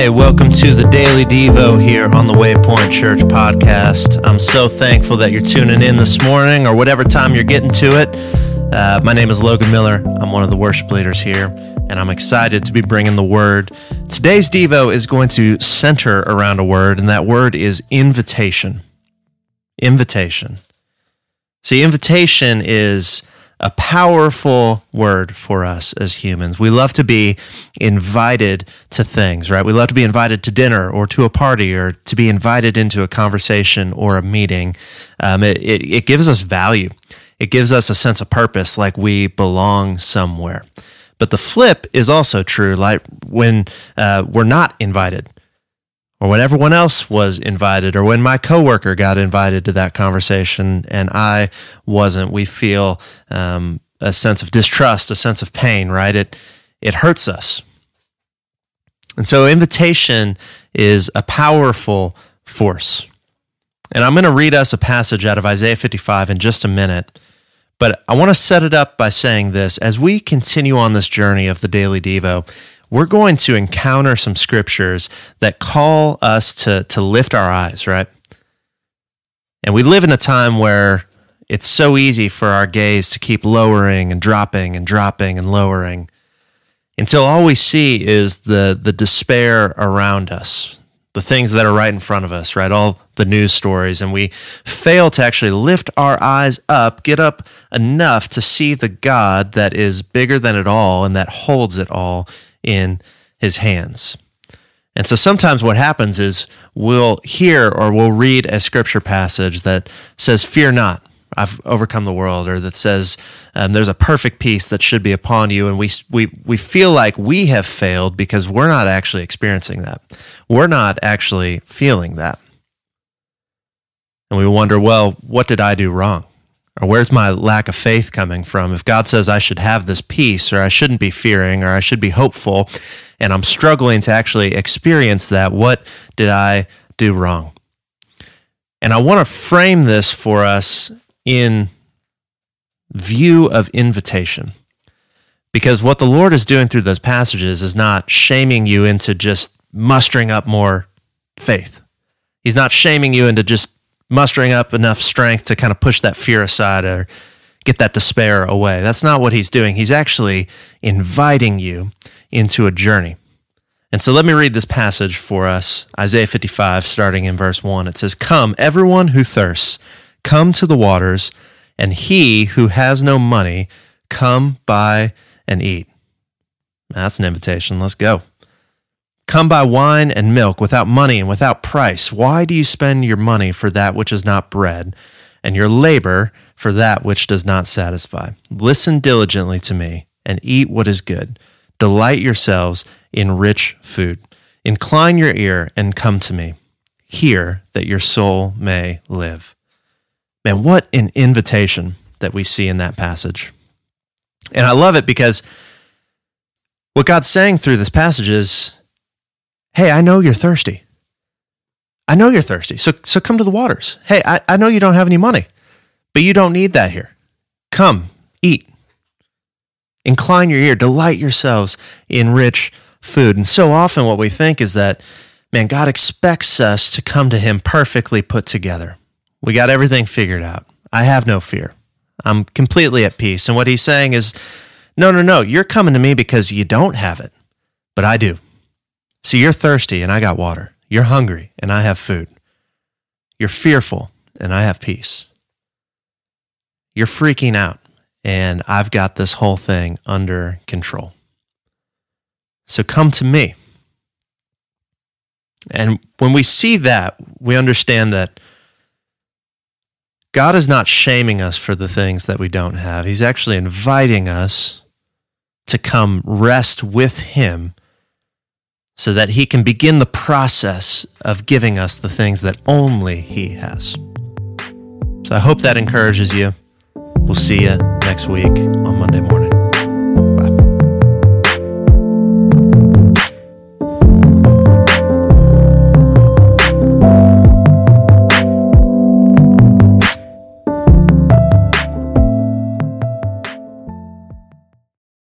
Hey, welcome to the Daily Devo here on the Waypoint Church podcast. I'm so thankful that you're tuning in this morning or whatever time you're getting to it. Uh, my name is Logan Miller. I'm one of the worship leaders here, and I'm excited to be bringing the word. Today's Devo is going to center around a word, and that word is invitation. Invitation. See, invitation is a powerful word for us as humans. We love to be invited to things, right? We love to be invited to dinner or to a party or to be invited into a conversation or a meeting. Um, it, it, it gives us value. It gives us a sense of purpose, like we belong somewhere. But the flip is also true, like when uh, we're not invited or when everyone else was invited or when my coworker got invited to that conversation and I wasn't, we feel um, a sense of distrust, a sense of pain, right? It, it hurts us. And so invitation is a powerful force. And I'm going to read us a passage out of Isaiah 55 in just a minute. But I want to set it up by saying this as we continue on this journey of the Daily Devo, we're going to encounter some scriptures that call us to, to lift our eyes, right? And we live in a time where it's so easy for our gaze to keep lowering and dropping and dropping and lowering until all we see is the, the despair around us, the things that are right in front of us, right? All the news stories. And we fail to actually lift our eyes up, get up enough to see the God that is bigger than it all and that holds it all in his hands. And so sometimes what happens is we'll hear or we'll read a scripture passage that says, Fear not, I've overcome the world, or that says, um, There's a perfect peace that should be upon you. And we, we, we feel like we have failed because we're not actually experiencing that. We're not actually feeling that. And we wonder, well, what did I do wrong? Or where's my lack of faith coming from? If God says I should have this peace, or I shouldn't be fearing, or I should be hopeful, and I'm struggling to actually experience that, what did I do wrong? And I want to frame this for us in view of invitation. Because what the Lord is doing through those passages is not shaming you into just mustering up more faith. He's not shaming you into just mustering up enough strength to kind of push that fear aside or get that despair away. That's not what he's doing. He's actually inviting you into a journey. And so let me read this passage for us Isaiah 55, starting in verse 1. It says, Come, everyone who thirsts, come to the waters, and he who has no money, come buy and eat. That's an invitation. Let's go. Come buy wine and milk without money and without price. Why do you spend your money for that which is not bread, and your labor for that which does not satisfy? Listen diligently to me and eat what is good. Delight yourselves in rich food. Incline your ear and come to me. Hear that your soul may live. Man, what an invitation that we see in that passage. And I love it because what God's saying through this passage is Hey, I know you're thirsty. I know you're thirsty. So, so come to the waters. Hey, I, I know you don't have any money, but you don't need that here. Come, eat. Incline your ear. Delight yourselves in rich food. And so often what we think is that, man, God expects us to come to Him perfectly put together. We got everything figured out. I have no fear. I'm completely at peace. And what He's saying is, no, no, no. You're coming to me because you don't have it, but I do. See, you're thirsty and I got water. You're hungry and I have food. You're fearful and I have peace. You're freaking out and I've got this whole thing under control. So come to me. And when we see that, we understand that God is not shaming us for the things that we don't have. He's actually inviting us to come rest with Him so that He can begin the process of giving us the things that only He has. So I hope that encourages you. We'll see you next week on Monday morning.